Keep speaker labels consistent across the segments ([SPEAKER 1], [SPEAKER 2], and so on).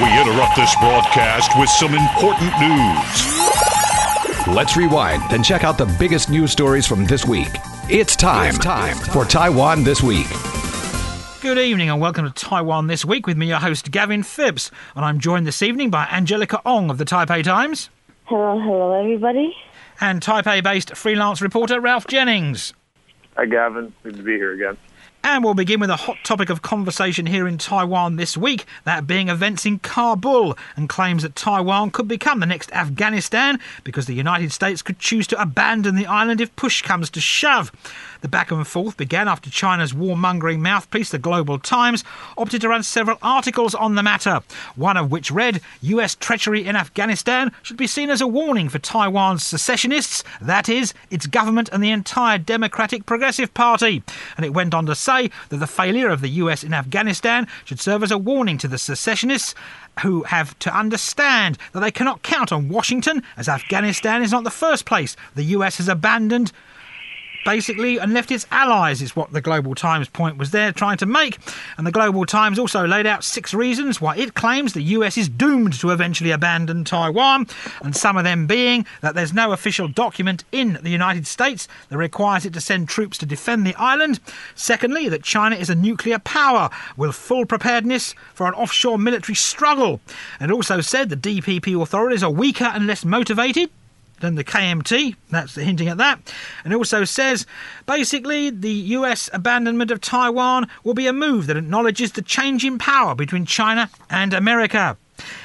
[SPEAKER 1] We interrupt this broadcast with some important news.
[SPEAKER 2] Let's rewind and check out the biggest news stories from this week. It's time, it's time for Taiwan This Week.
[SPEAKER 3] Good evening and welcome to Taiwan This Week with me, your host Gavin Phipps. And I'm joined this evening by Angelica Ong of the Taipei Times.
[SPEAKER 4] Hello, hello, everybody.
[SPEAKER 3] And Taipei based freelance reporter Ralph Jennings.
[SPEAKER 5] Hi, Gavin. Good to be here again.
[SPEAKER 3] And we'll begin with a hot topic of conversation here in Taiwan this week, that being events in Kabul and claims that Taiwan could become the next Afghanistan because the United States could choose to abandon the island if push comes to shove. The back and forth began after China's warmongering mouthpiece, the Global Times, opted to run several articles on the matter, one of which read US treachery in Afghanistan should be seen as a warning for Taiwan's secessionists, that is, its government and the entire Democratic Progressive Party. And it went on to say that the failure of the US in Afghanistan should serve as a warning to the secessionists who have to understand that they cannot count on Washington, as Afghanistan is not the first place the US has abandoned basically and left its allies, is what the Global Times point was there trying to make. And the Global Times also laid out six reasons why it claims the US is doomed to eventually abandon Taiwan, and some of them being that there's no official document in the United States that requires it to send troops to defend the island. Secondly, that China is a nuclear power with full preparedness for an offshore military struggle. And also said the DPP authorities are weaker and less motivated than the KMT. That's the hinting at that. And also says basically the US abandonment of Taiwan will be a move that acknowledges the change in power between China and America.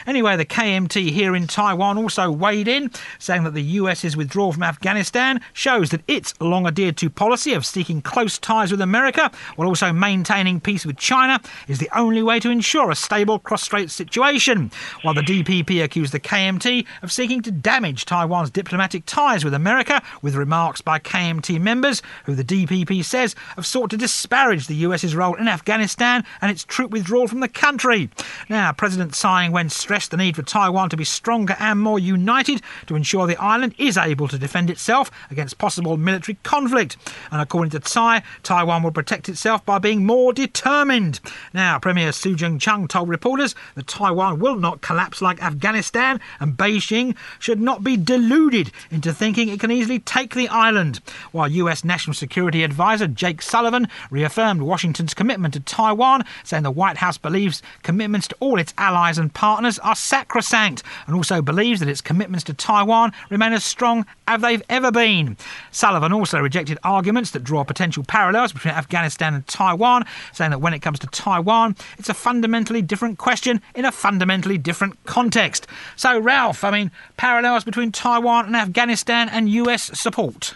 [SPEAKER 3] Anyway, the KMT here in Taiwan also weighed in, saying that the US's withdrawal from Afghanistan shows that its long adhered to policy of seeking close ties with America while also maintaining peace with China is the only way to ensure a stable cross strait situation. While the DPP accused the KMT of seeking to damage Taiwan's diplomatic ties with America, with remarks by KMT members who the DPP says have sought to disparage the US's role in Afghanistan and its troop withdrawal from the country. Now, President Tsai Ing-wen stressed the need for Taiwan to be stronger and more united to ensure the island is able to defend itself against possible military conflict. And according to Tsai, Taiwan will protect itself by being more determined. Now, Premier Su Tseng-chang told reporters that Taiwan will not collapse like Afghanistan, and Beijing should not be deluded into thinking it can easily take the island. While US National Security Advisor Jake Sullivan reaffirmed Washington's commitment to Taiwan, saying the White House believes commitments to all its allies and partners are sacrosanct and also believes that its commitments to Taiwan remain as strong as they've ever been. Sullivan also rejected arguments that draw potential parallels between Afghanistan and Taiwan, saying that when it comes to Taiwan, it's a fundamentally different question in a fundamentally different context. So, Ralph, I mean, parallels between Taiwan and Afghanistan and US support.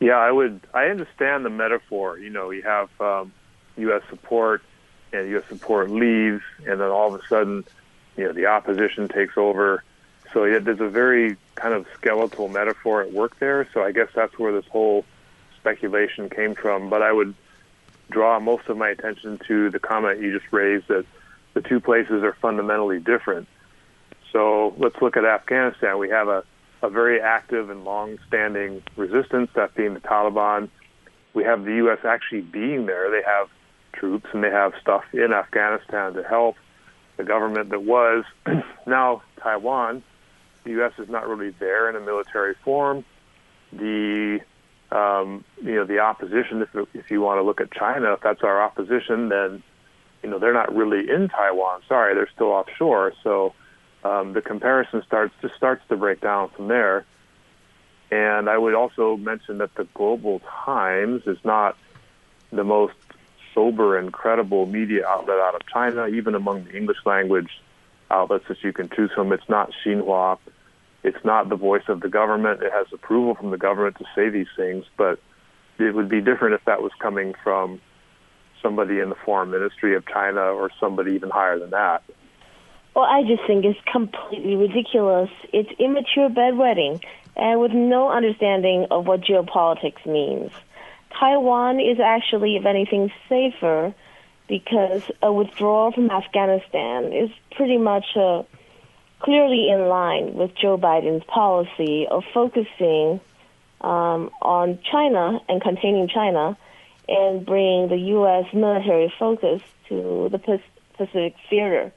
[SPEAKER 5] Yeah, I would. I understand the metaphor. You know, you have um, U.S. support, and U.S. support leaves, and then all of a sudden, you know, the opposition takes over. So yeah, there's a very kind of skeletal metaphor at work there. So I guess that's where this whole speculation came from. But I would draw most of my attention to the comment you just raised that the two places are fundamentally different. So let's look at Afghanistan. We have a, a very active and long-standing resistance, that being the Taliban. We have the U.S. actually being there. They have troops and they have stuff in Afghanistan to help the government that was. now Taiwan, the U.S. is not really there in a military form. The um, you know the opposition, if if you want to look at China, if that's our opposition, then you know they're not really in Taiwan. Sorry, they're still offshore. So um, the comparison starts just starts to break down from there. And I would also mention that the Global Times is not the most sober and credible media outlet out of China, even among the English language outlets that you can choose from. It's not Xinhua. It's not the voice of the government. It has approval from the government to say these things, but it would be different if that was coming from somebody in the foreign ministry of China or somebody even higher than that.
[SPEAKER 4] Well, I just think it's completely ridiculous. It's immature bedwetting and with no understanding of what geopolitics means. Taiwan is actually, if anything, safer because a withdrawal from Afghanistan is pretty much uh, clearly in line with Joe Biden's policy of focusing um, on China and containing China and bringing the U.S. military focus to the Pacific theater.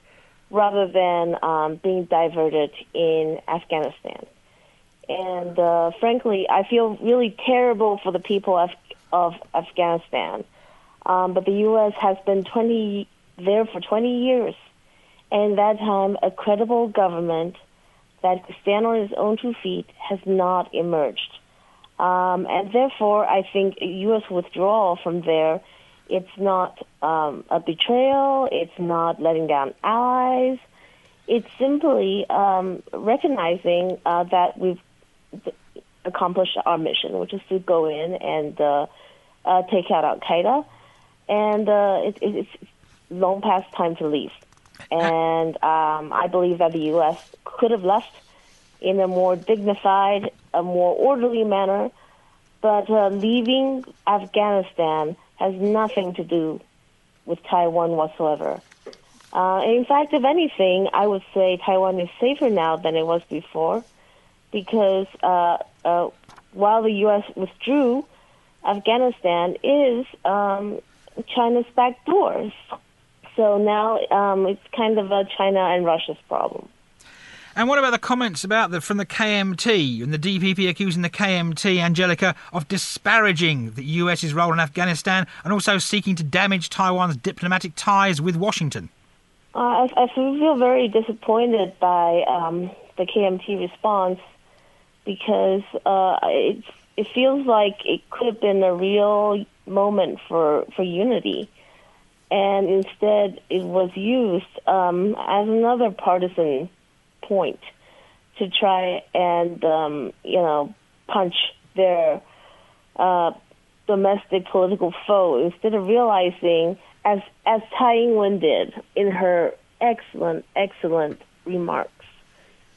[SPEAKER 4] rather than um, being diverted in Afghanistan. And uh, frankly, I feel really terrible for the people of, Afghanistan. Um, but the U.S. has been 20 there for 20 years, and that time, a credible government that could stand on its own two feet has not emerged. Um, and therefore, I think U.S. withdrawal from there, it's not um, a betrayal. It's not letting down allies. It's simply um, recognizing uh, that we've accomplished our mission, which is to go in and uh, uh, take out Al Qaeda, and uh, it, it's long past time to leave. And um, I believe that the U.S. could have left in a more dignified, a more orderly manner, but uh, leaving Afghanistan has nothing to do with Taiwan whatsoever. Uh, in fact, if anything, I would say Taiwan is safer now than it was before because uh, uh, while the U.S. withdrew, Afghanistan is um, China's back doors. So now um, it's kind of a China and Russia's problem.
[SPEAKER 3] And what about the comments about the from the KMT and the DPP accusing the KMT, Angelica, of disparaging the US's role in Afghanistan and also seeking to damage Taiwan's diplomatic ties with Washington?
[SPEAKER 4] Uh, I, I, feel very disappointed by um, the KMT response because uh, it it feels like it could have been a real moment for for unity, and instead it was used um, as another partisan point to try and um, you know punch their uh, domestic political foe instead of realizing as as Tsai Ing-wen did in her excellent excellent remarks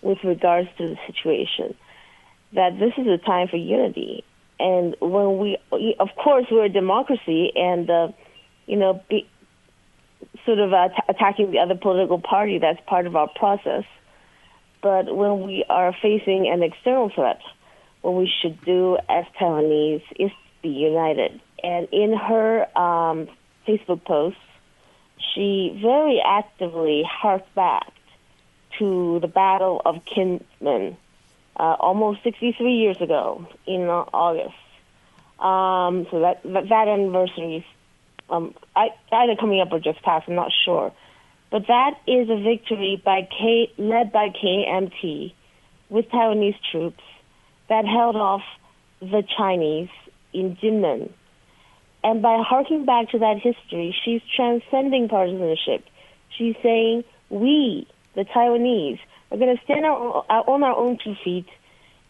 [SPEAKER 4] with regards to the situation that this is a time for unity. And when we, of course, we're a democracy, and uh, you know, be, sort of uh, attacking the other political party. That's part of our process. But when we are facing an external threat, what we should do as Taiwanese is be united. And in her um, Facebook post, she very actively harked back to the Battle of Kinmen uh, almost 63 years ago in uh, August. Um, so that that, that anniversary is um, I, either coming up or just passed. I'm not sure, but that is a victory by K, led by KMT with Taiwanese troops that held off the Chinese in Jinmen. And by harking back to that history, she's transcending partisanship. She's saying we, the Taiwanese, we're going to stand our, on our own two feet,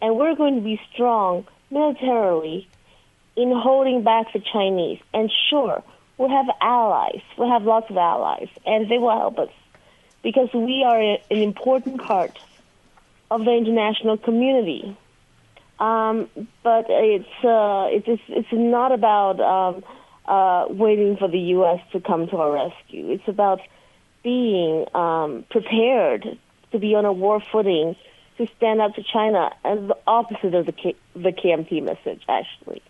[SPEAKER 4] and we're going to be strong militarily in holding back the Chinese. And sure, we'll have allies. We'll have lots of allies, and they will help us because we are an important part of the international community. Um, but it's, uh, it's it's not about um, uh, waiting for the U.S. to come to our rescue. It's about being um, prepared to be on a war footing to stand up to China, and the opposite of the K- the KMT message, actually.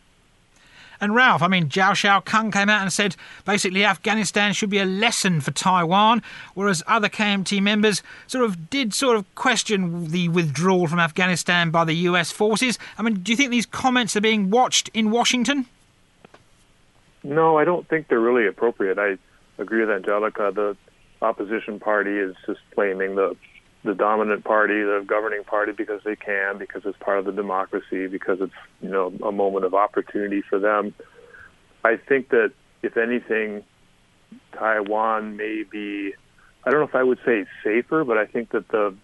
[SPEAKER 3] And Ralph, I mean, Zhou Xiaokang came out and said basically Afghanistan should be a lesson for Taiwan, whereas other KMT members sort of did sort of question the withdrawal from Afghanistan by the US forces. I mean, do you think these comments are being watched in Washington?
[SPEAKER 5] No, I don't think they're really appropriate. I agree with Angelica. The opposition party is just blaming the the dominant party, the governing party, because they can, because it's part of the democracy, because it's you know a moment of opportunity for them. I think that if anything, Taiwan may be. I don't know if I would say safer, but I think that the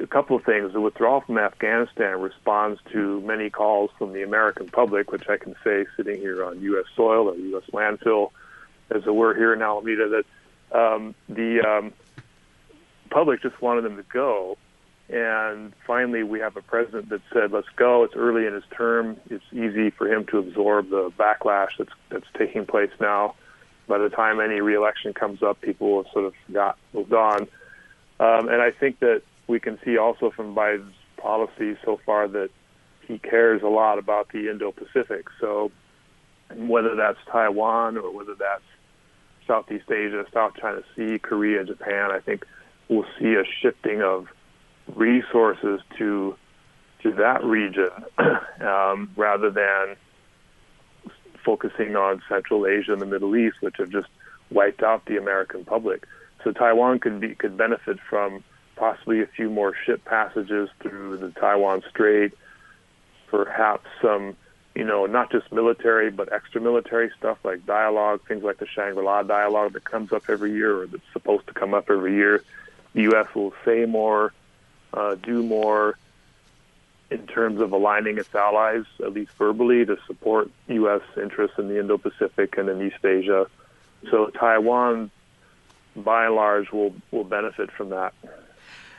[SPEAKER 5] a couple of things. The withdrawal from Afghanistan responds to many calls from the American public, which I can say sitting here on U.S. soil or U.S. landfill, as it were here in Alameda, that um, the um, public just wanted them to go. And finally, we have a president that said, "Let's go." It's early in his term. It's easy for him to absorb the backlash that's that's taking place now. By the time any reelection comes up, people will sort of got moved on. Um, and I think that we can see also from Biden's policy so far that he cares a lot about the Indo-Pacific. So whether that's Taiwan or whether that's Southeast Asia, South China Sea, Korea, Japan, I think we'll see a shifting of resources to to that region um, rather than focusing on Central Asia and the Middle East, which have just wiped out the American public. So Taiwan could be could benefit from possibly a few more ship passages through the Taiwan Strait, perhaps some, you know, not just military but extra military stuff like dialogue, things like the Shangri-La dialogue that comes up every year or that's supposed to come up every year. The U.S. will say more, uh, do more in terms of aligning its allies, at least verbally, to support U.S. interests in the Indo-Pacific and in East Asia. So Taiwan, by and large, will will benefit from that.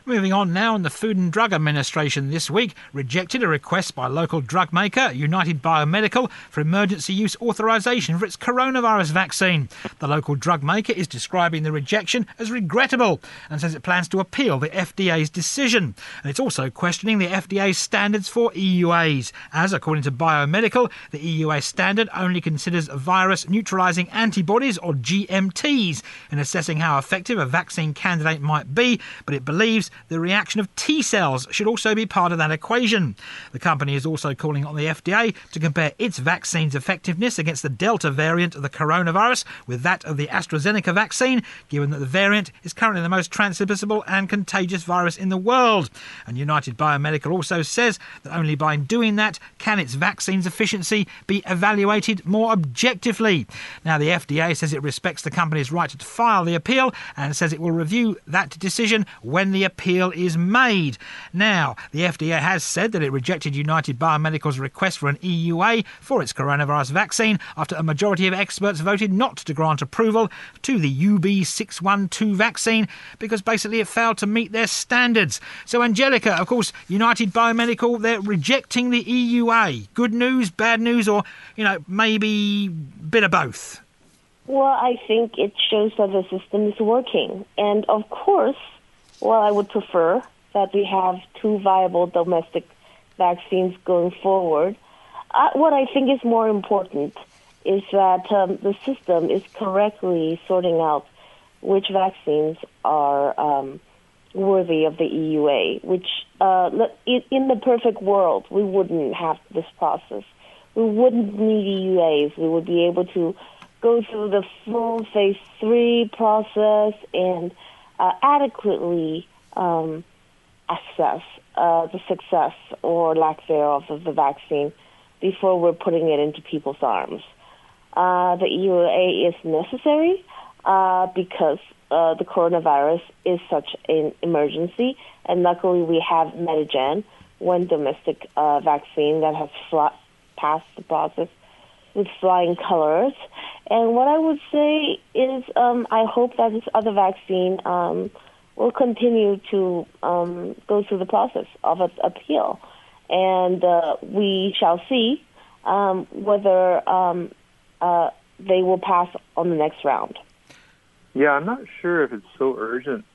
[SPEAKER 3] Moving on now, and the Food and Drug Administration this week rejected a request by local drug maker United Biomedical for emergency use authorization for its coronavirus vaccine. The local drug maker is describing the rejection as regrettable and says it plans to appeal the FDA's decision. And it's also questioning the FDA's standards for EUAs, as according to Biomedical, the EUA standard only considers virus neutralizing antibodies or GMTs in assessing how effective a vaccine candidate might be, but it believes the reaction of T cells should also be part of that equation. The company is also calling on the FDA to compare its vaccine's effectiveness against the Delta variant of the coronavirus with that of the AstraZeneca vaccine, given that the variant is currently the most transmissible and contagious virus in the world. And United Biomedical also says that only by doing that can its vaccine's efficiency be evaluated more objectively. Now, the FDA says it respects the company's right to file the appeal and says it will review that decision when the appeal appeal is made. Now, the FDA has said that it rejected United Biomedical's request for an EUA for its coronavirus vaccine after a majority of experts voted not to grant approval to the UB612 vaccine because basically it failed to meet their standards. So, Angelica, of course, United Biomedical, they're rejecting the EUA. Good news, bad news, or, you know, maybe a bit of both?
[SPEAKER 4] Well, I think it shows that the system is working. And of course, well, I would prefer that we have two viable domestic vaccines going forward. Uh, what I think is more important is that um, the system is correctly sorting out which vaccines are um, worthy of the EUA. Which, uh, in the perfect world, we wouldn't have this process. We wouldn't need EUAs. We would be able to go through the full phase three process and uh, adequately um, assess uh, the success or lack thereof of the vaccine before we're putting it into people's arms. Uh, the EUA is necessary uh, because uh, the coronavirus is such an emergency, and luckily we have Medigen, one domestic uh, vaccine that has fl- passed the process with flying colors. And what I would say is, um, I hope that this other vaccine um, will continue to um, go through the process of an appeal, and uh, we shall see um, whether um, uh, they will pass on the next round.
[SPEAKER 5] Yeah, I'm not sure if it's so urgent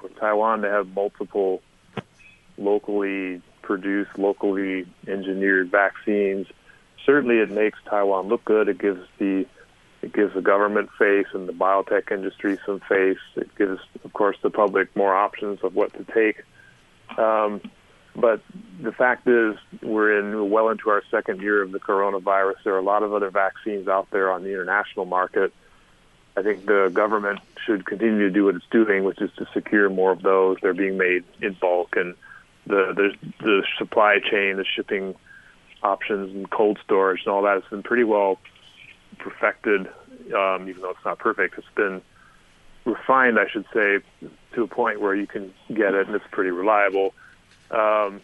[SPEAKER 5] for Taiwan to have multiple locally produced, locally engineered vaccines certainly it makes Taiwan look good. It gives the it gives the government face and the biotech industry some face. It gives, of course, the public more options of what to take. Um, but the fact is, we're in well into our second year of the coronavirus. There are a lot of other vaccines out there on the international market. I think the government should continue to do what it's doing, which is to secure more of those. They're being made in bulk, and the the, the supply chain, the shipping options and cold storage and all that has been pretty well perfected, um, even though it's not perfect. It's been refined, I should say, to a point where you can get it and it's pretty reliable. Um,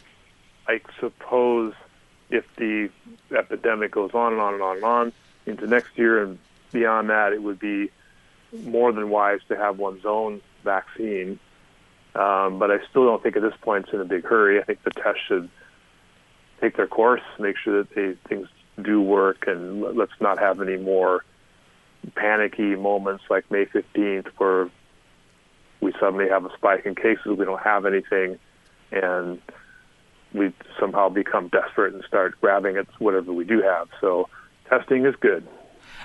[SPEAKER 5] I suppose if the epidemic goes on and on and on and on into next year and beyond that, it would be more than wise to have one's own vaccine. Um, but I still don't think at this point it's in a big hurry. I think the test should take their course, make sure that they, things do work, and let's not have any more panicky moments like May 15th where we suddenly have a spike in cases, we don't have anything, and we somehow become desperate and start grabbing at whatever we do have. So testing is good.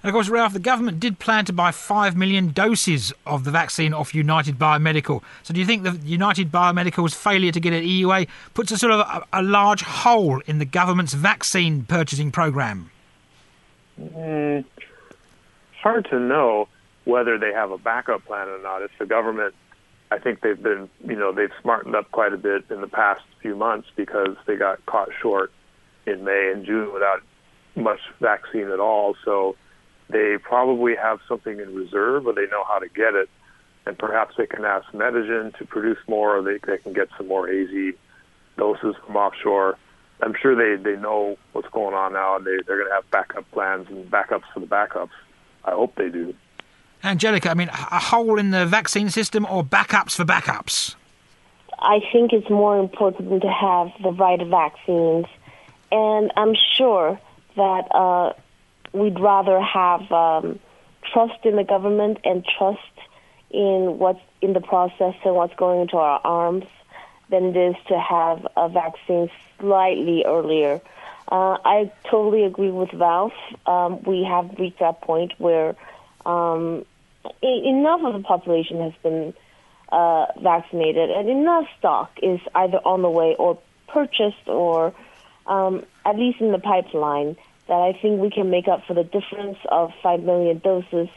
[SPEAKER 3] And of course, Ralph, the government did plan to buy 5 million doses of the vaccine off United Biomedical. So do you think the United Biomedical's failure to get an EUA puts a sort of a, a large hole in the government's vaccine purchasing program?
[SPEAKER 5] Mm, hard to know whether they have a backup plan or not. It's the government. I think they've been, you know, they've smartened up quite a bit in the past few months because they got caught short in May and June without much vaccine at all. So they probably have something in reserve or they know how to get it. And perhaps they can ask Medigen to produce more or they, they can get some more AZ doses from offshore. I'm sure they, they know what's going on now and they, they're going to have backup plans and backups for the backups. I hope they do.
[SPEAKER 3] Angelica, I mean, a hole in the vaccine system or backups for backups?
[SPEAKER 4] I think it's more important to have the right vaccines. And I'm sure that uh, we'd rather have um, trust in the government and trust in what's in the process and what's going into our arms than it is to have a vaccine slightly earlier. Uh, I totally agree with Ralph. Um, we have reached that point where um, enough of the population has been uh, vaccinated and enough stock is either on the way or purchased or um, at least in the pipeline that I think we can make up for the difference of 5 million doses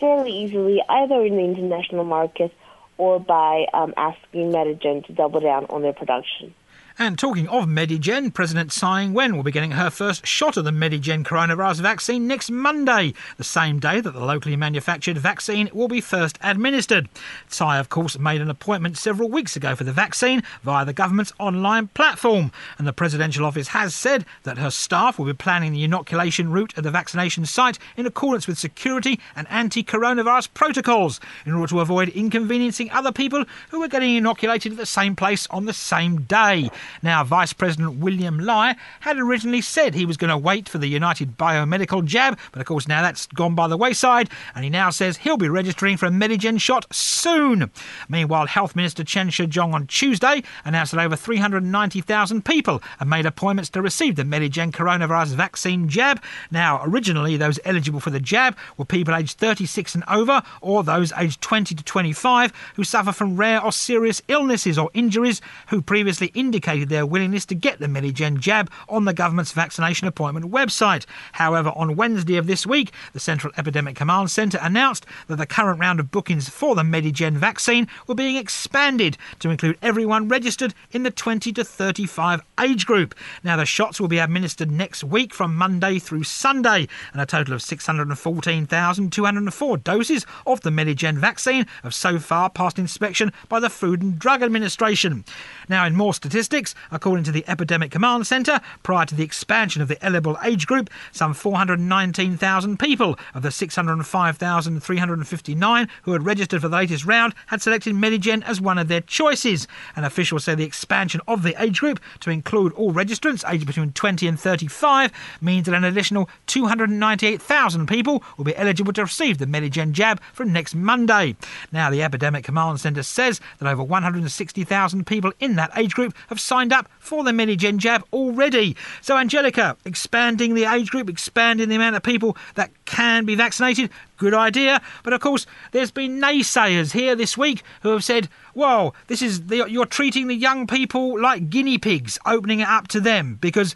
[SPEAKER 4] fairly easily, either in the international market or by um, asking Medigen to double down on their production.
[SPEAKER 3] And talking of Medigen, President Tsai Ing-wen will be getting her first shot of the Medigen coronavirus vaccine next Monday, the same day that the locally manufactured vaccine will be first administered. Tsai, of course, made an appointment several weeks ago for the vaccine via the government's online platform, and the presidential office has said that her staff will be planning the inoculation route at the vaccination site in accordance with security and anti-coronavirus protocols in order to avoid inconveniencing other people who are getting inoculated at the same place on the same day. Now, Vice President William Lai had originally said he was going to wait for the United Biomedical jab, but of course now that's gone by the wayside, and he now says he'll be registering for a Medigen shot soon. Meanwhile, Health Minister Chen Shih-chung on Tuesday announced that over 390,000 people have made appointments to receive the Medigen coronavirus vaccine jab. Now, originally those eligible for the jab were people aged 36 and over, or those aged 20 to 25 who suffer from rare or serious illnesses or injuries who previously indicated indicated their willingness to get the Medigen jab on the government's vaccination appointment website. However, on Wednesday of this week, the Central Epidemic Command Centre announced that the current round of bookings for the Medigen vaccine were being expanded to include everyone registered in the 20 to 35 age group. Now, the shots will be administered next week from Monday through Sunday, and a total of 614,204 doses of the Medigen vaccine have so far passed inspection by the Food and Drug Administration. Now, in more statistics, according to the Epidemic Command Centre, prior to the expansion of the eligible age group, some 419,000 people of the 605,359 who had registered for the latest round had selected Medigen as one of their choices. And officials say the expansion of the age group to include all registrants aged between 20 and 35 means that an additional 298,000 people will be eligible to receive the Medigen jab from next Monday. Now, the Epidemic Command Centre says that over 160,000 people in that age group have signed up for the Medigen jab already. So, Angelica, expanding the age group, expanding the amount of people that can be vaccinated, good idea. But of course, there's been naysayers here this week who have said, well, this is the, you're treating the young people like guinea pigs, opening it up to them because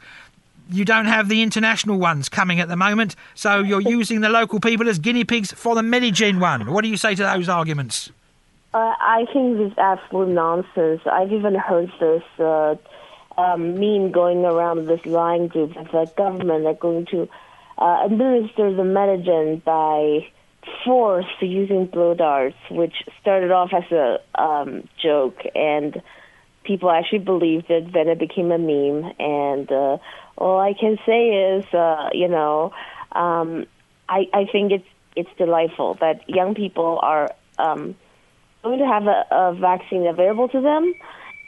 [SPEAKER 3] you don't have the international ones coming at the moment, so you're using the local people as guinea pigs for the Medigen one. What do you say to those arguments?
[SPEAKER 4] Uh, I think this is absolute nonsense. I've even heard this uh, um, meme going around this LINE group that the government are going to uh, administer the medicine by force using blow darts, which started off as a um, joke, and people actually believed it. Then it became a meme, and uh, all I can say is, uh, you know, um, I, I think it's it's delightful that young people are. Um, going to have a, a vaccine available to them.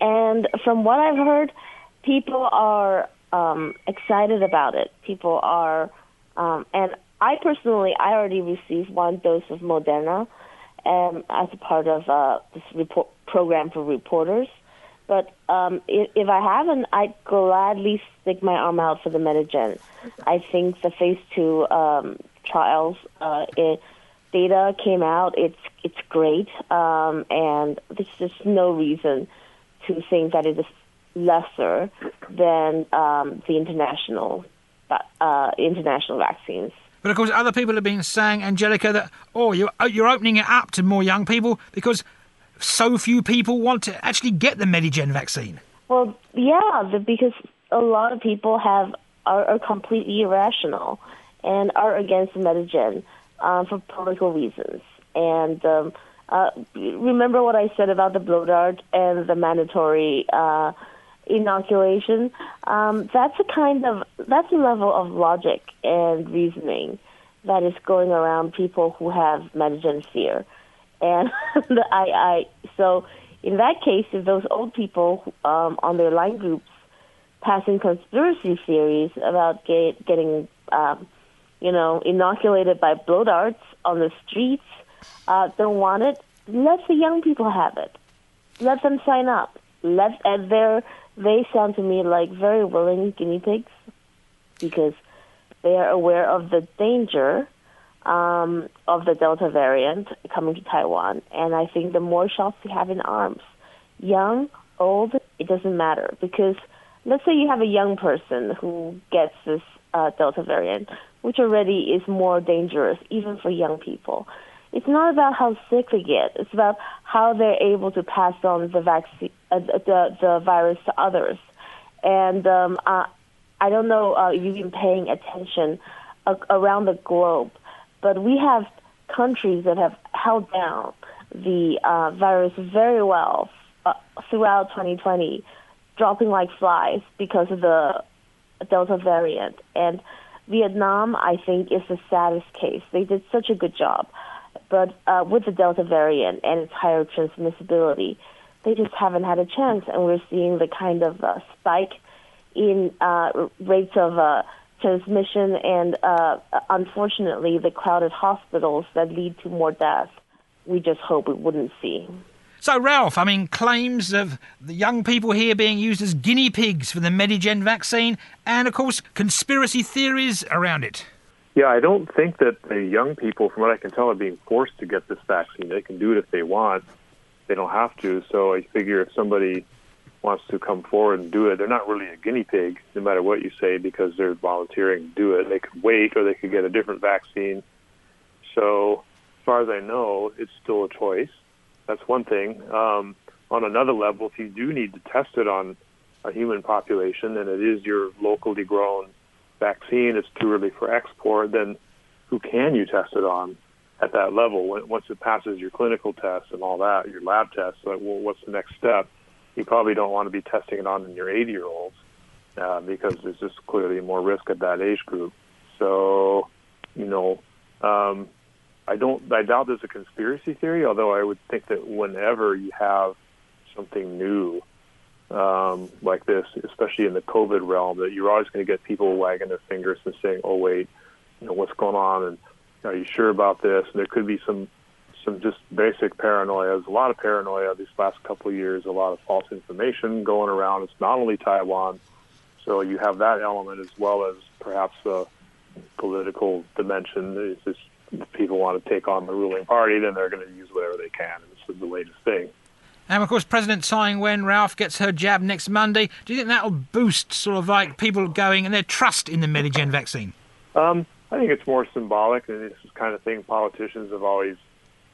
[SPEAKER 4] And from what I've heard, people are um, excited about it. People are, um, and I personally, I already received one dose of Moderna um, as a part of uh, this report program for reporters. But um, if, if I haven't, I'd gladly stick my arm out for the Medigen. I think the phase two um, trials. Uh, it, data came out. It's it's great, um, and there's just no reason to think that it is lesser than um, the international uh, international vaccines.
[SPEAKER 3] But of course, other people have been saying, Angelica, that oh, you're you're opening it up to more young people because so few people want to actually get the Medigen vaccine.
[SPEAKER 4] Well, yeah, because a lot of people have are, are completely irrational and are against Medigen uh, for political reasons. And um, uh, remember what I said about the blow dart and the mandatory uh, inoculation? Um, that's a kind of that's a level of logic and reasoning that is going around people who have Medigen fear. And I, I so in that case, if those old people um, on their line groups passing conspiracy theories about get, getting, um, you know, inoculated by blow darts on the streets uh, don't want it, let the young people have it. Let them sign up. Let and they're, they sound to me like very willing guinea pigs because they are aware of the danger um, of the Delta variant coming to Taiwan. And I think the more shots we have in arms, young, old, it doesn't matter. Because let's say you have a young person who gets this uh, Delta variant, which already is more dangerous even for young people. It's not about how sick they get. It's about how they're able to pass on the vaccine, uh, the the virus to others. And um, uh, I don't know uh, you've been paying attention uh, around the globe but we have countries that have held down the uh, virus very well uh, throughout 2020, dropping like flies because of the Delta variant. And Vietnam, I think, is the saddest case. They did such a good job, but uh, with the Delta variant and its higher transmissibility, they just haven't had a chance. And we're seeing the kind of uh, spike in uh, rates of uh, transmission and uh, unfortunately the crowded hospitals that lead to more deaths. We just hope we wouldn't see.
[SPEAKER 3] So, Ralph, I mean, claims of the young people here being used as guinea pigs for the Medigen vaccine, and of course, conspiracy theories around it.
[SPEAKER 5] Yeah, I don't think that the young people, from what I can tell, are being forced to get this vaccine. They can do it if they want. They don't have to. So I figure if somebody wants to come forward and do it, they're not really a guinea pig, no matter what you say, because they're volunteering to do it. They could wait, or they could get a different vaccine. So, as far as I know, it's still a choice. That's one thing. Um, on another level, if you do need to test it on a human population, and it is your locally grown vaccine, it's too early for export, then who can you test it on at that level? Once it passes your clinical tests and all that, your lab tests, like, well, what's the next step? you probably don't want to be testing it on in your 80 year olds uh, because there's just clearly more risk at that age group. So, you know, um, I don't. I doubt there's a conspiracy theory. Although I would think that whenever you have something new um, like this, especially in the COVID realm, that you're always going to get people wagging their fingers and saying, "Oh, wait, you know what's going on?" and "Are you sure about this?" And there could be some some just basic paranoia. There's a lot of paranoia these last couple of years, a lot of false information going around. It's not only Taiwan, so you have that element as well as perhaps the political dimension. It's just if people want to take on the ruling party, then they're going to use whatever they can. This is the latest thing.
[SPEAKER 3] And of course, President Tsai Ing-wen, Ralph, gets her jab next Monday. Do you think that'll boost sort of like people going and their trust in the Medigen vaccine?
[SPEAKER 5] Um, I think it's more symbolic, and this is kind of thing politicians have always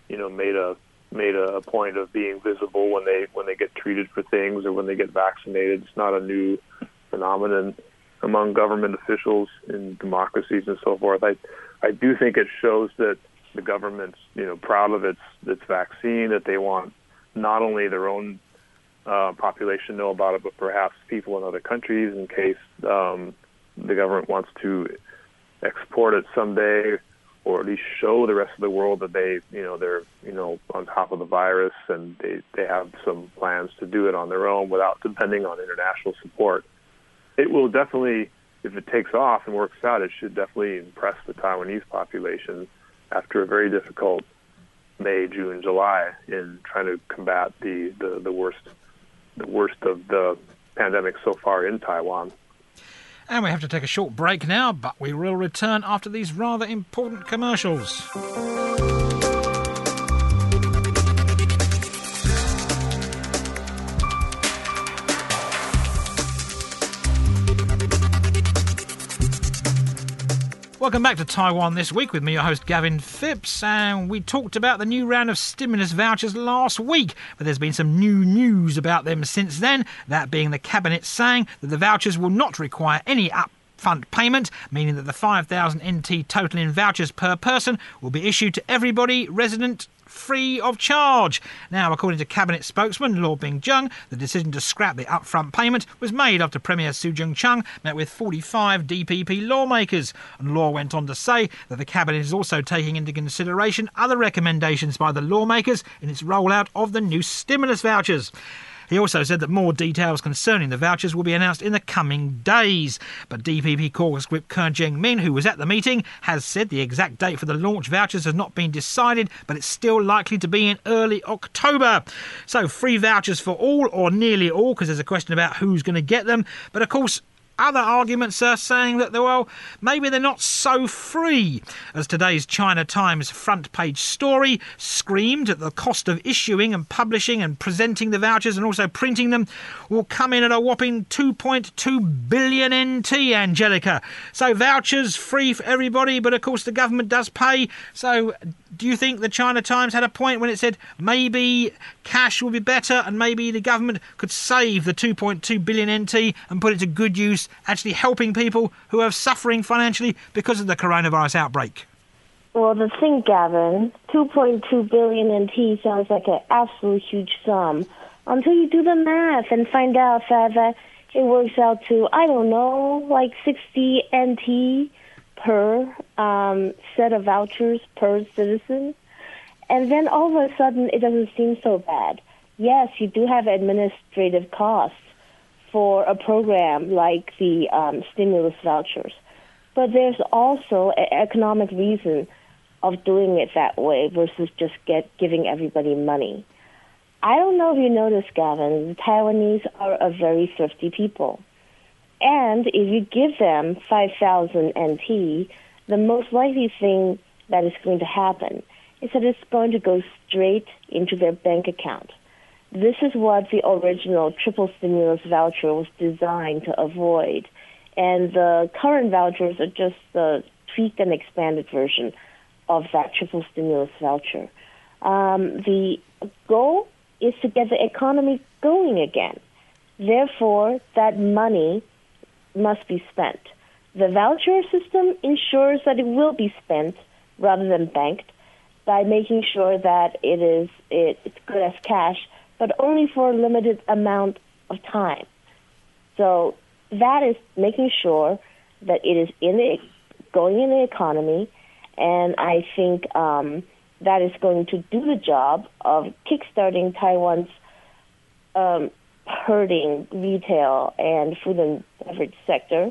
[SPEAKER 5] you know made a made a point of being visible when they when they get treated for things or when they get vaccinated. It's not a new phenomenon among government officials in democracies and so forth. I I do think it shows that the government's you know proud of its its vaccine that they want not only their own uh, population to know about it, but perhaps people in other countries in case um, the government wants to export it someday or at least show the rest of the world that they, you know, they're, you know, on top of the virus and they they have some plans to do it on their own without depending on international support. It will definitely, if it takes off and works out, it should definitely impress the Taiwanese population after a very difficult May, June, July in trying to combat the the, the worst the worst of the pandemic so far in Taiwan.
[SPEAKER 3] And we have to take a short break now, but we will return after these rather important commercials. Welcome back to Taiwan this week with me, your host Gavin Phipps, and we talked about the new round of stimulus vouchers last week, but there's been some new news about them since then. That being the cabinet saying that the vouchers will not require any upfront payment, meaning that the 5,000 NT total in vouchers per person will be issued to everybody resident free of charge. Now, according to Cabinet spokesman Lo Ping-cheng, the decision to scrap the upfront payment was made after Premier Su Tseng-chang met with 45 DPP lawmakers. And Law went on to say that the Cabinet is also taking into consideration other recommendations by the lawmakers in its rollout of the new stimulus vouchers. He also said that more details concerning the vouchers will be announced in the coming days. But DPP caucus whip Ker Chien-ming, who was at the meeting, has said the exact date for the launch vouchers has not been decided, but it's still likely to be in early October. So free vouchers for all or nearly all, because there's a question about who's going to get them. But of course, other arguments are saying that, well, maybe they're not so free. As today's China Times front page story screamed that the cost of issuing and publishing and presenting the vouchers and also printing them will come in at a whopping 2.2 billion NT, Angelica. So vouchers free for everybody, but of course the government does pay. So do you think the China Times had a point when it said maybe cash will be better and maybe the government could save the 2.2 billion NT and put it to good use, actually helping people who are suffering financially because of the coronavirus outbreak?
[SPEAKER 4] Well, the thing, Gavin, 2.2 billion NT sounds like an absolute huge sum until you do the math and find out that, it works out to, I don't know, like 60 NT per um, set of vouchers per citizen. And then all of a sudden, it doesn't seem so bad. Yes, you do have administrative costs for a program like the um, stimulus vouchers, but there's also an economic reason of doing it that way versus just get giving everybody money. I don't know if you noticed, Gavin, the Taiwanese are a very thrifty people. And if you give them 5,000 NT, the most likely thing that is going to happen is that it's going to go straight into their bank account. This is what the original triple stimulus voucher was designed to avoid. And the current vouchers are just the tweaked and expanded version of that triple stimulus voucher. Um, the goal is to get the economy going again. Therefore, that money must be spent. The voucher system ensures that it will be spent rather than banked by making sure that it is it, it's good as cash, but only for a limited amount of time. So that is making sure that it is in the going in the economy, and I think um, that is going to do the job of kickstarting Taiwan's um, hurting retail and food and beverage sector,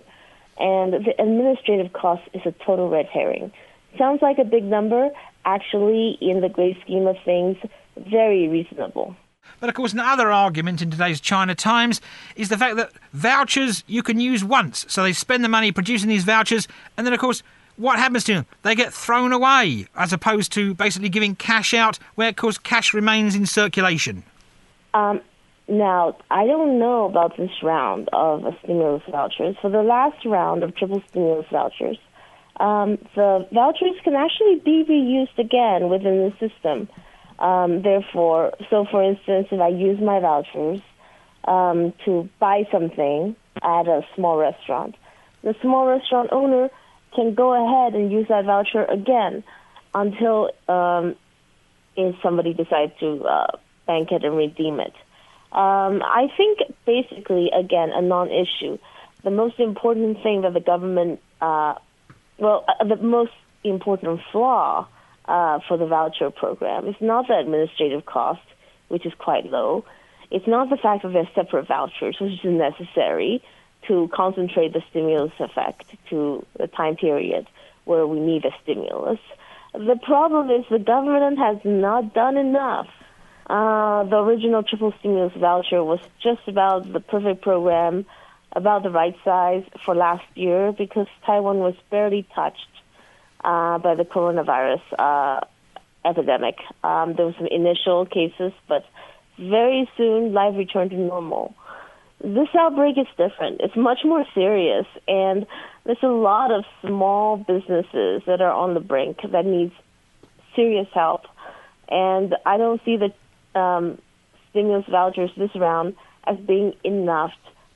[SPEAKER 4] and the administrative cost is a total red herring. Sounds like a big number, actually, in the great scheme of things, very reasonable.
[SPEAKER 3] But of course, another argument in today's China Times is the fact that vouchers you can use once. So they spend the money producing these vouchers, and then, of course, what happens to them? They get thrown away, as opposed to basically giving cash out, where, of course, cash remains in circulation.
[SPEAKER 4] Um, now, I don't know about this round of stimulus vouchers. For the last round of triple stimulus vouchers, um, the vouchers can actually be reused again within the system. Um, therefore, so for instance, if I use my vouchers um, to buy something at a small restaurant, the small restaurant owner can go ahead and use that voucher again until um, if somebody decides to uh, bank it and redeem it. Um, I think basically, again, a non-issue. The most important thing that the government, uh, well, uh, the most important flaw uh, for the voucher program is not the administrative cost, which is quite low. It's not the fact that they're separate vouchers, which is necessary to concentrate the stimulus effect to the time period where we need a stimulus. The problem is the government has not done enough uh, the original triple stimulus voucher was just about the perfect program about the right size for last year because Taiwan was barely touched uh, by the coronavirus uh, epidemic. Um, there were some initial cases, but very soon life returned to normal. This outbreak is different. It's much more serious, and there's a lot of small businesses that are on the brink that needs serious help. And I don't see the um, stimulus vouchers this round as being enough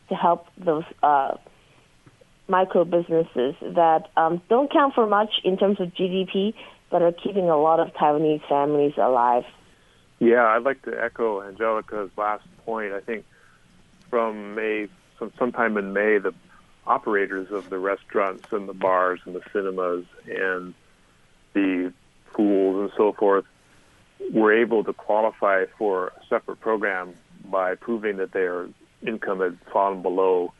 [SPEAKER 4] to help those uh, micro businesses that um, don't count for much in terms of GDP, but are keeping a lot of Taiwanese families alive.
[SPEAKER 5] Yeah, I'd like to echo Angelica's last point. I think from May, from sometime in May, the operators of the restaurants and the bars and the cinemas and the pools and so forth were able to qualify for a separate program by proving that their income had fallen below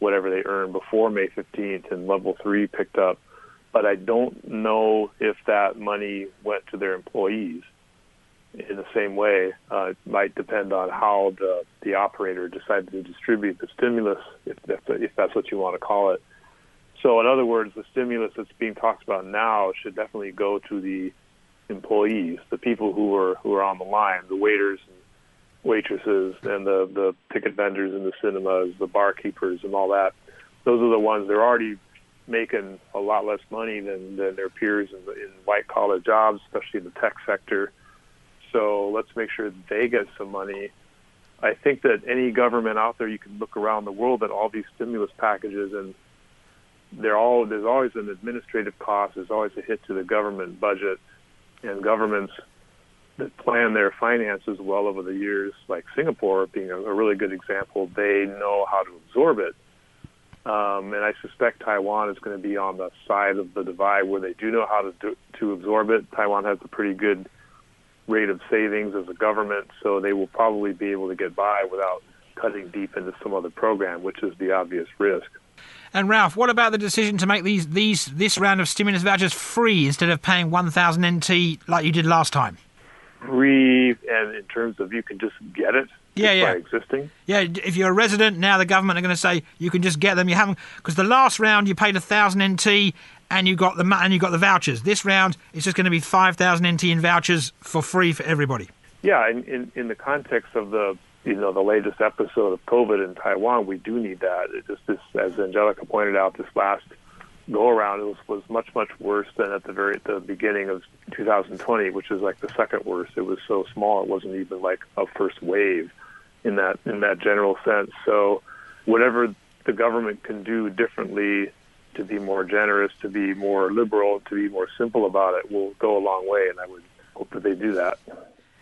[SPEAKER 5] whatever they earned before May 15th, and level three picked up. But I don't know if that money went to their employees in the same way. Uh, it might depend on how the the operator decided to distribute the stimulus, if that's, if that's what you want to call it. So, in other words, the stimulus that's being talked about now should definitely go to the employees, the people who are who are on the line, the waiters and waitresses, and the the ticket vendors in the cinemas, the barkeepers, and all that. Those are the ones they're already making a lot less money than, than their peers in, in white collar jobs, especially in the tech sector. So let's make sure they get some money. I think that any government out there, you can look around the world at all these stimulus packages, and they're all there's always an administrative cost. There's always a hit to the government budget, and governments that plan their finances well over the years, like Singapore being a, a really good example, they know how to absorb it. Um, and I suspect Taiwan is going to be on the side of the divide where they do know how to do, to absorb it. Taiwan has a pretty good rate of savings as a government, so they will probably be able to get by without cutting deep into some other program, which is the obvious risk.
[SPEAKER 3] And Ralph, what about the decision to make these these this round of stimulus vouchers free instead of paying 1,000 NT like you did last time?
[SPEAKER 5] Free, and in terms of you can just get it.
[SPEAKER 3] Yeah, yeah.
[SPEAKER 5] By existing.
[SPEAKER 3] Yeah, if you're a resident now, the government are going to say you can just get them. You haven't because the last round you paid a thousand NT and you got the and you got the vouchers. This round it's just going to be five thousand NT in vouchers for free for everybody.
[SPEAKER 5] Yeah, in, in in the context of the you know the latest episode of COVID in Taiwan, we do need that. It just this, as Angelica pointed out, this last go around was, was much much worse than at the very at the beginning of 2020, which is like the second worst. It was so small; it wasn't even like a first wave in that in that general sense. So, whatever the government can do differently to be more generous, to be more liberal, to be more simple about it will go a long way, and I would hope that they do that.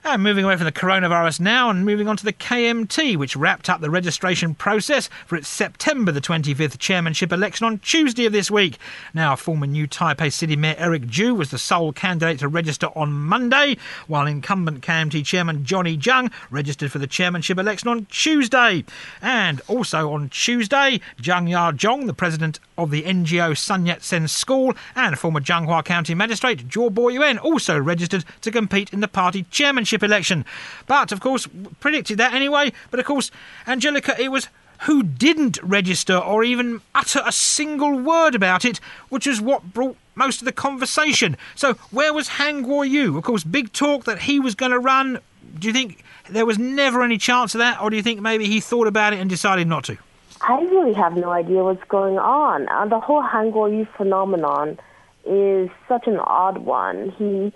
[SPEAKER 3] And moving away from the coronavirus now and moving on to the KMT, which wrapped up the registration process for its September the 25th chairmanship election on Tuesday of this week. Now, former new Taipei City Mayor Eric Chu was the sole candidate to register on Monday, while incumbent KMT chairman Johnny Chiang registered for the chairmanship election on Tuesday. And also on Tuesday, Chiang Ya-zhong, the president of the NGO Sun Yat-sen School, and former Changhua County Magistrate Cho Po-yuan also registered to compete in the party chairmanship election. But, of course, predicted that anyway. But, of course, Angelica, it was who didn't register or even utter a single word about it, which is what brought most of the conversation. So, where was Han Kuo-yu? Of course, big talk that he was going to run. Do you think there was never any chance of that, or do you think maybe he thought about it and decided not to?
[SPEAKER 4] I really have no idea what's going on. Uh, the whole Han Kuo-yu phenomenon is such an odd one. He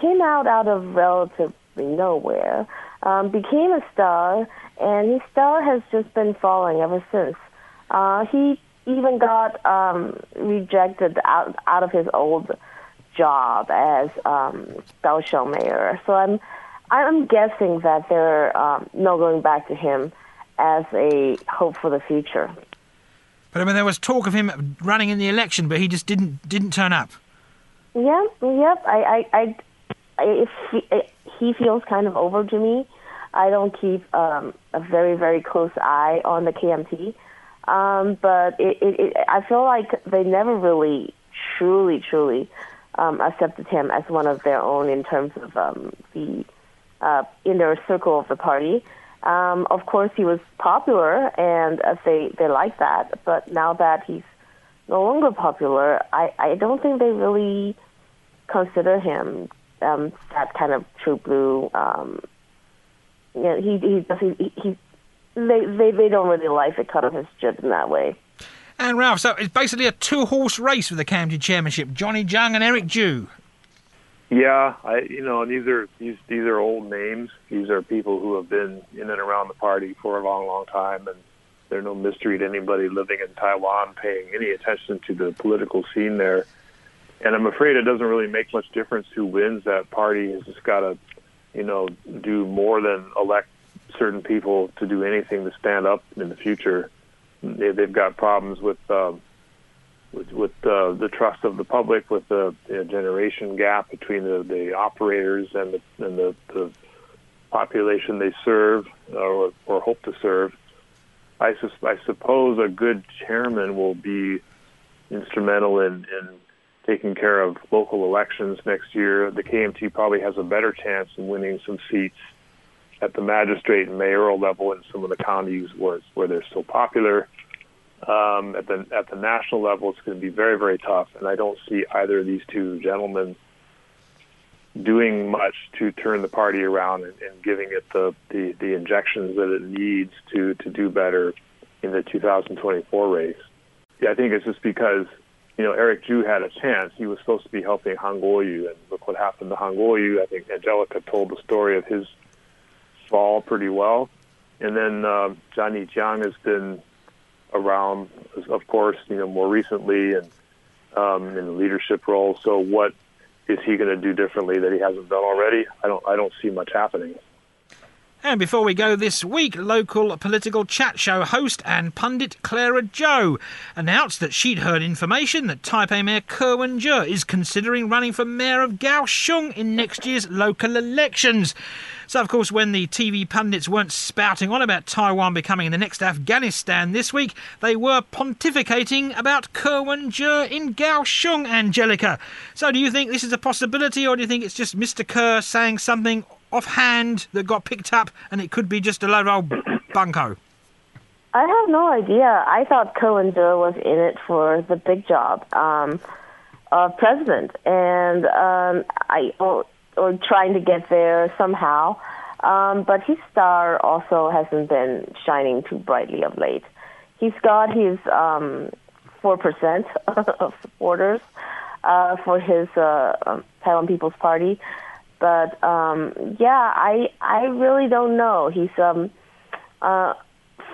[SPEAKER 4] came out out of relative nowhere, um, became a star, and his star has just been falling ever since. Uh, he even got um, rejected out out of his old job as um, Kaohsiung mayor. So I'm I'm guessing that they're um, no going back to him as a hope for the future.
[SPEAKER 3] But I mean, there was talk of him running in the election, but he just didn't didn't turn up.
[SPEAKER 4] Yeah, yep. I, I, I if he, he feels kind of over to me. I don't keep um, a very very close eye on the KMT, um, but it, it, it, I feel like they never really truly truly um, accepted him as one of their own in terms of um, the uh, inner circle of the party. Um, of course, he was popular, and uh, they they like that. But now that he's no longer popular, I I don't think they really consider him um, that kind of true blue. Um, he he he, he they, they they don't really like the cut of his jib in that way.
[SPEAKER 3] And Ralph, so it's basically a two-horse race for the county chairmanship: Johnny Chiang and Eric Chu.
[SPEAKER 5] Yeah, I you know and these are these these are old names. These are people who have been in and around the party for a long, long time, and they're no mystery to anybody living in Taiwan paying any attention to the political scene there. And I'm afraid it doesn't really make much difference who wins that party. Has just got to, you know, do more than elect certain people to do anything to stand up in the future. They, they've got problems with. Uh, with, with uh, the trust of the public, with the generation gap between the, the operators and the, and the, the population they serve or, or hope to serve. I, sus- I suppose a good chairman will be instrumental in, in taking care of local elections next year. The KMT probably has a better chance in winning some seats at the magistrate and mayoral level in some of the counties where, where they're so popular um, at the at the national level, it's going to be very very tough, and I don't see either of these two gentlemen doing much to turn the party around and, and giving it the, the the injections that it needs to to do better in the 2024 race. Yeah, I think it's just because you know Eric Chu had a chance. He was supposed to be helping Han Kuo-yu, and look what happened to Han Kuo-yu. I think Angelica told the story of his fall pretty well, and then uh, Johnny Chiang has been around, of course, you know, more recently and um, in the leadership role. So what is he going to do differently that he hasn't done already? I don't. I don't see much happening.
[SPEAKER 3] And before we go this week, local political chat show host and pundit Clara Chou announced that she'd heard information that Taipei Mayor Ko Wen-je is considering running for mayor of Kaohsiung in next year's local elections. So, of course, when the TV pundits weren't spouting on about Taiwan becoming the next Afghanistan this week, they were pontificating about Ko Wen-je in Kaohsiung, Angelica. So, do you think this is a possibility, or do you think it's just Mr. Ko saying something offhand that got picked up and it could be just a load of old bunko?
[SPEAKER 4] I have no idea. I thought Ko Wen-je was in it for the big job um, of president, and um, I or, or trying to get there somehow. Um, but his star also hasn't been shining too brightly of late. He's got his um, four percent of supporters uh, for his uh, um, Taiwan People's Party, but um, yeah, I I really don't know. He's um uh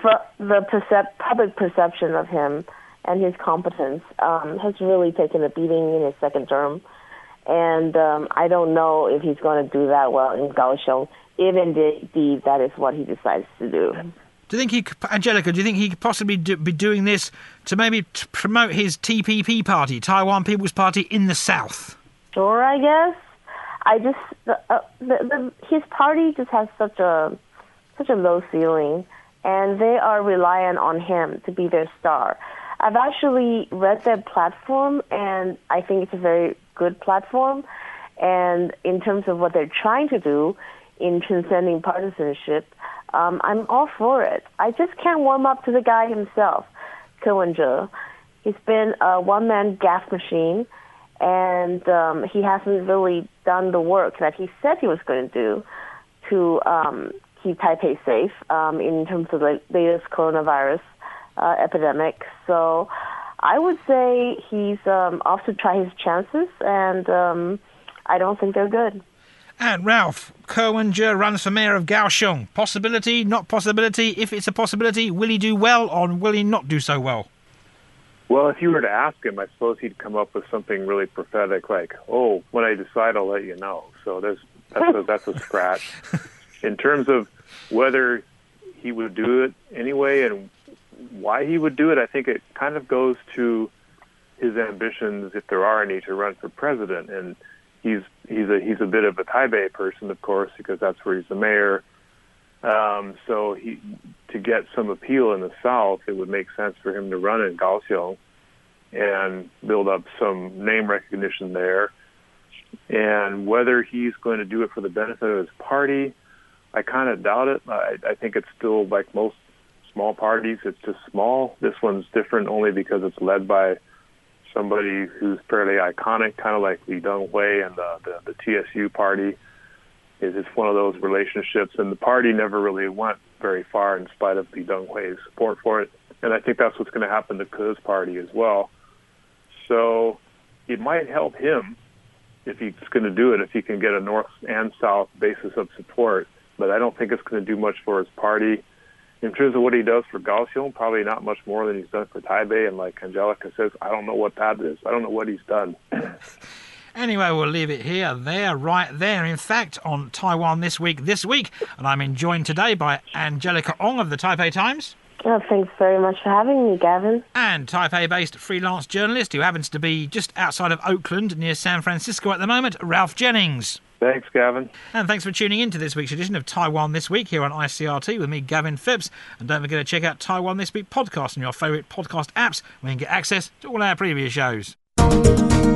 [SPEAKER 4] for the percep- public perception of him and his competence um, has really taken a beating in his second term, and um, I don't know if he's going to do that well in Kaohsiung, if indeed that is what he decides to do.
[SPEAKER 3] Do you think he, Angelica? Do you think he could possibly do, be doing this to maybe promote his TPP party, Taiwan People's Party, in the South?
[SPEAKER 4] Sure, I guess. I just the, uh, the, the, his party just has such a such a low ceiling, and they are reliant on him to be their star. I've actually read their platform, and I think it's a very good platform. And in terms of what they're trying to do in transcending partisanship, um, I'm all for it. I just can't warm up to the guy himself, Ko He's been a one-man gas machine and um, he hasn't really done the work that he said he was going to do to um, keep Taipei safe um, in terms of the latest coronavirus uh, epidemic. So I would say he's um, off to try his chances, and um, I don't think they're good.
[SPEAKER 3] And Ralph, Wen-je runs for mayor of Kaohsiung. Possibility, not possibility. If it's a possibility, will he do well or will he not do so well?
[SPEAKER 5] Well, if you were to ask him, I suppose he'd come up with something really prophetic, like, "Oh, when I decide, I'll let you know." So there's that's a, that's a scratch. In terms of whether he would do it anyway and why he would do it, I think it kind of goes to his ambitions, if there are any, to run for president. And he's he's a he's a bit of a Taipei person, of course, because that's where he's the mayor. Um, so he to get some appeal in the South, it would make sense for him to run in Kaohsiung and build up some name recognition there. And whether he's going to do it for the benefit of his party I kind of doubt it. I, I think it's still like most small parties. It's just small. This one's different only because it's led by somebody who's fairly iconic, kind of like Lee Teng-hui and the, the, the TSU party. Is it's one of those relationships, and the party never really went very far in spite of Lee Teng-hui's support for it. And I think that's what's going to happen to Ke's party as well. So it might help him if he's going to do it, if he can get a north and south basis of support. But I don't think it's going to do much for his party. In terms of what he does for Kaohsiung, probably not much more than he's done for Taipei. And like Angelica says, I don't know what that is. I don't know what he's done.
[SPEAKER 3] Anyway, we'll leave it here, there, right there. In fact, on Taiwan This Week, this week. And I'm joined today by Angelica Oung of the Taipei Times.
[SPEAKER 4] Oh, thanks very much for having me, Gavin.
[SPEAKER 3] And Taipei based freelance journalist who happens to be just outside of Oakland near San Francisco at the moment, Ralph Jennings.
[SPEAKER 5] Thanks, Gavin.
[SPEAKER 3] And thanks for tuning in to this week's edition of Taiwan This Week here on ICRT with me, Gavin Phipps. And don't forget to check out Taiwan This Week podcast on your favourite podcast apps where you can get access to all our previous shows.